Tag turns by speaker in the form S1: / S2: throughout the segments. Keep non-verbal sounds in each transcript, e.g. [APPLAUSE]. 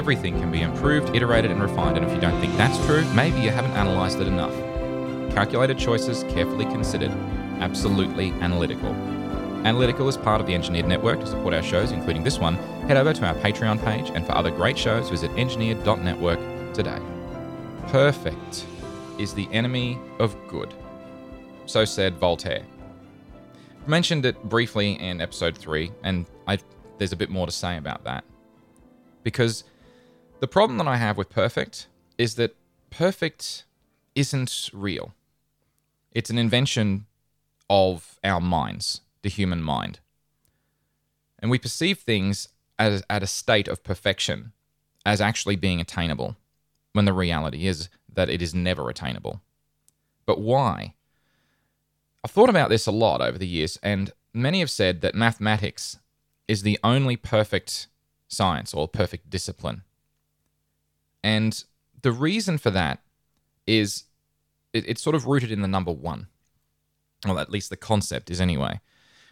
S1: everything can be improved, iterated, and refined. And if you don't think that's true, maybe you haven't analyzed it enough. Calculated choices, carefully considered, absolutely analytical. Analytical is part of the Engineered Network. To support our shows, including this one, head over to our Patreon page, and for other great shows, visit engineered.network today. Perfect is the enemy of good. So said Voltaire. I mentioned it briefly in episode 3, and I, there's a bit more to say about that. Because the problem hmm. that I have with perfect is that perfect isn't real. It's an invention of our minds, the human mind. And we perceive things as at a state of perfection as actually being attainable, when the reality is that it is never attainable. But why? I've thought about this a lot over the years, and many have said that mathematics is the only perfect science or perfect discipline. And the reason for that is it, it's sort of rooted in the number one. Well, at least the concept is anyway.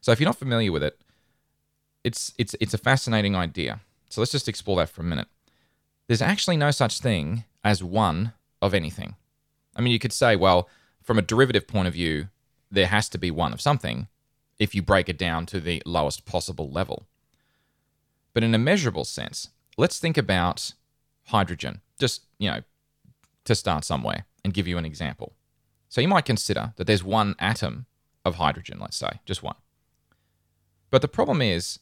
S1: So if you're not familiar with it, it's it's it's a fascinating idea. So let's just explore that for a minute. There's actually no such thing as one of anything. I mean, you could say, well, from a derivative point of view, there has to be one of something if you break it down to the lowest possible level. But in a measurable sense, let's think about hydrogen, just, you know, to start somewhere and give you an example. So you might consider that there's one atom of hydrogen, let's say, just one. But the problem is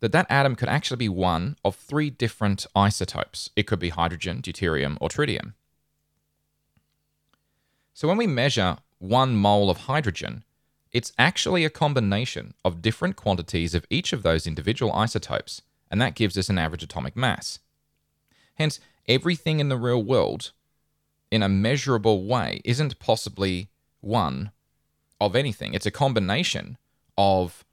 S1: that that atom could actually be one of three different isotopes. It could be hydrogen, deuterium, or tritium. So when we measure one mole of hydrogen, it's actually a combination of different quantities of each of those individual isotopes, and that gives us an average atomic mass. Hence, everything in the real world, in a measurable way, isn't possibly one of anything. It's a combination of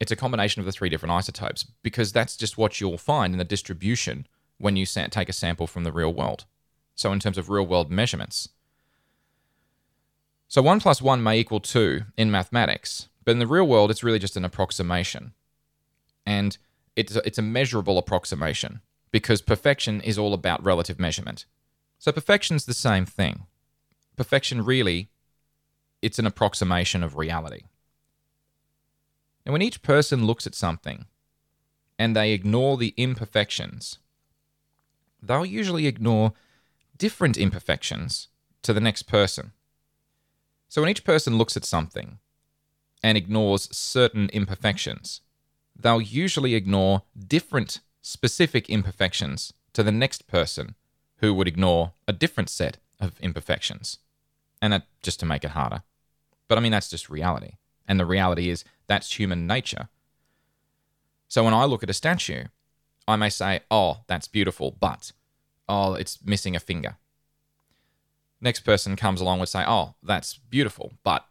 S1: it's a combination of the three different isotopes because that's just what you'll find in the distribution when you take a sample from the real world. So, in terms of real world measurements. So, 1 plus 1 may equal 2 in mathematics, but in the real world, it's really just an approximation. And it's a, it's a measurable approximation because perfection is all about relative measurement. So, perfection's the same thing. Perfection really, it's an approximation of reality. And when each person looks at something and they ignore the imperfections, they'll usually ignore different imperfections to the next person. So when each person looks at something and ignores certain imperfections, they'll usually ignore different specific imperfections to the next person who would ignore a different set of imperfections. And that just to make it harder. But I mean, that's just reality. And the reality is that's human nature. So when I look at a statue, I may say, oh, that's beautiful, but, oh, it's missing a finger. Next person comes along would say, oh, that's beautiful, but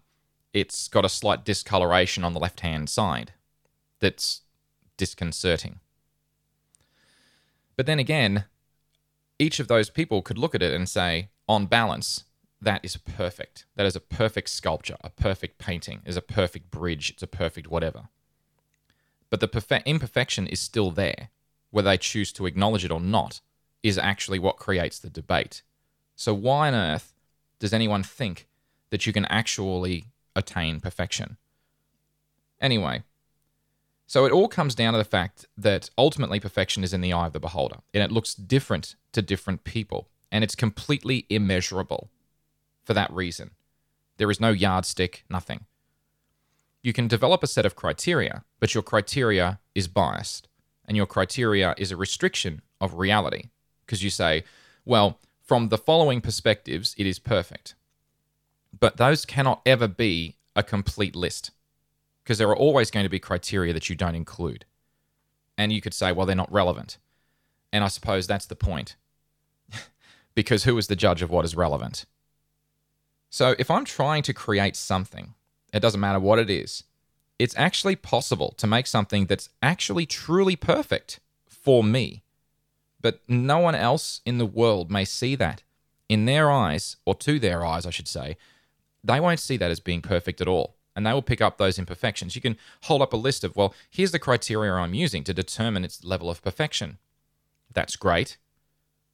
S1: it's got a slight discoloration on the left hand side that's disconcerting. But then again, each of those people could look at it and say, on balance, that is perfect. That is a perfect sculpture, a perfect painting, is a perfect bridge, it's a perfect whatever. But the perfe- imperfection is still there. Whether they choose to acknowledge it or not is actually what creates the debate. So, why on earth does anyone think that you can actually attain perfection? Anyway, so it all comes down to the fact that ultimately perfection is in the eye of the beholder, and it looks different to different people, and it's completely immeasurable for that reason. There is no yardstick, nothing. You can develop a set of criteria, but your criteria is biased, and your criteria is a restriction of reality because you say, well, from the following perspectives, it is perfect. But those cannot ever be a complete list because there are always going to be criteria that you don't include. And you could say, well, they're not relevant. And I suppose that's the point. [LAUGHS] because who is the judge of what is relevant? So if I'm trying to create something, it doesn't matter what it is, it's actually possible to make something that's actually truly perfect for me. But no one else in the world may see that. In their eyes, or to their eyes, I should say, they won't see that as being perfect at all. And they will pick up those imperfections. You can hold up a list of, well, here's the criteria I'm using to determine its level of perfection. That's great.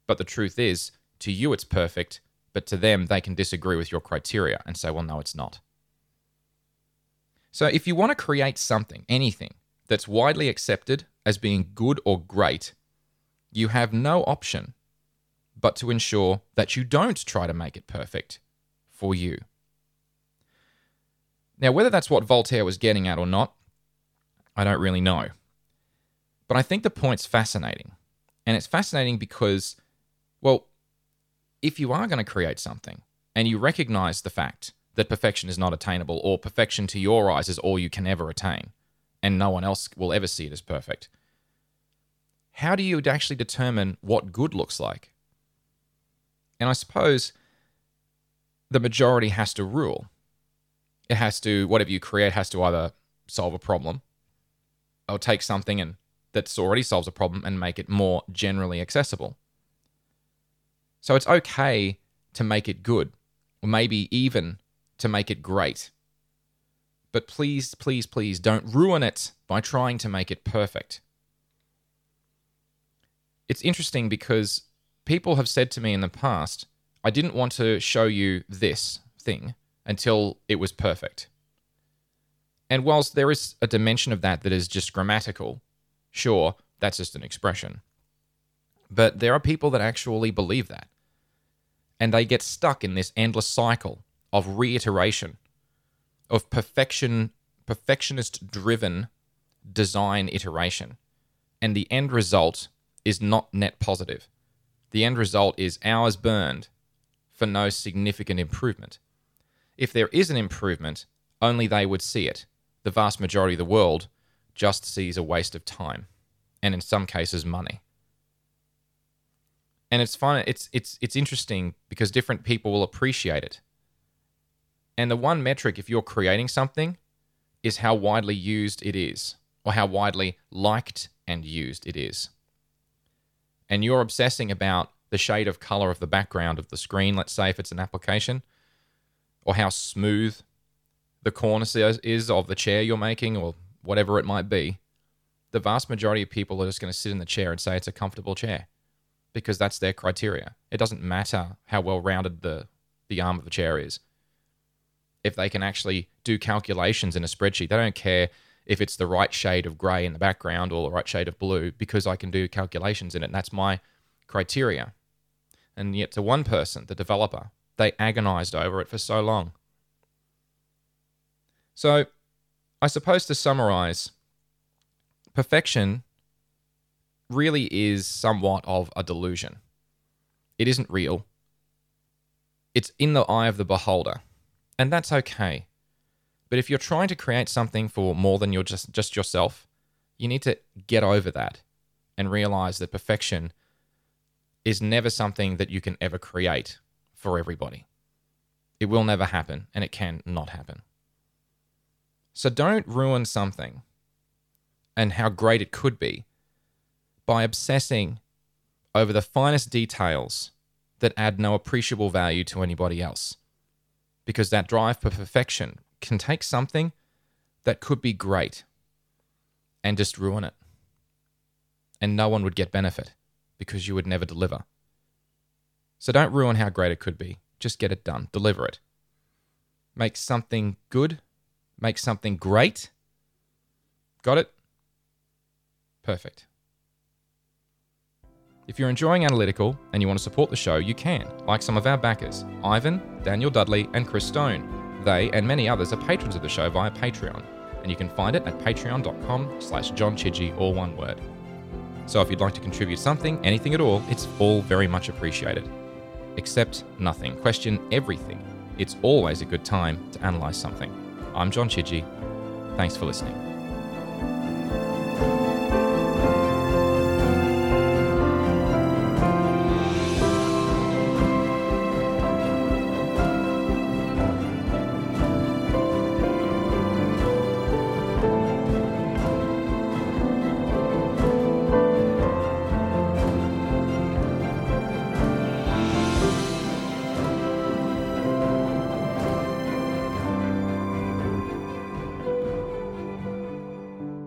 S1: But the truth is, to you it's perfect, but to them they can disagree with your criteria and say, well, no, it's not. So if you want to create something, anything, that's widely accepted as being good or great, you have no option but to ensure that you don't try to make it perfect for you. Now, whether that's what Voltaire was getting at or not, I don't really know. But I think the point's fascinating. And it's fascinating because, well, if you are going to create something and you recognize the fact that perfection is not attainable or perfection to your eyes is all you can ever attain and no one else will ever see it as perfect, how do you actually determine what good looks like? And I suppose the majority has to rule. It has to, whatever you create has to either solve a problem or take something and that's already solves a problem and make it more generally accessible. So it's okay to make it good, or maybe even to make it great. But please, please, please don't ruin it by trying to make it perfect. It's interesting because people have said to me in the past, I didn't want to show you this thing until it was perfect. And whilst there is a dimension of that that is just grammatical, sure, that's just an expression. But there are people that actually believe that. And they get stuck in this endless cycle of reiteration, of perfection, perfectionist driven design iteration. And the end result is not net positive. The end result is hours burned for no significant improvement. If there is an improvement, only they would see it. The vast majority of the world just sees a waste of time, and in some cases, money and it's fun. It's it's it's interesting because different people will appreciate it. And the one metric, if you're creating something, is how widely used it is, or how widely liked and used it is. And you're obsessing about the shade of color of the background of the screen, let's say if it's an application, or how smooth the cornice is of the chair you're making, or whatever it might be. The vast majority of people are just going to sit in the chair and say it's a comfortable chair because that's their criteria. It doesn't matter how well rounded the, the arm of the chair is. If they can actually do calculations in a spreadsheet, they don't care if it's the right shade of grey in the background or the right shade of blue because I can do calculations in it. And that's my criteria. And yet, to one person, the developer, they agonized over it for so long. So, I suppose to summarize, perfection really is somewhat of a delusion. It isn't real. It's in the eye of the beholder. And that's okay. But if you're trying to create something for more than your just, just yourself, you need to get over that and realize that perfection is never something that you can ever create for everybody. It will never happen, and it can not happen. So don't ruin something and how great it could be by obsessing over the finest details that add no appreciable value to anybody else. Because that drive for perfection can take something that could be great and just ruin it. And no one would get benefit because you would never deliver. So don't ruin how great it could be. Just get it done, deliver it. Make something good, make something great. Got it? Perfect. If you're enjoying Analytical and you want to support the show, you can, like some of our backers Ivan, Daniel Dudley, and Chris Stone. They and many others are patrons of the show via Patreon, and you can find it at patreon.com slash John Chidgey, all one word. So if you'd like to contribute something, anything at all, it's all very much appreciated. Accept nothing, question everything. It's always a good time to analyze something. I'm John Chidgey. Thanks for listening.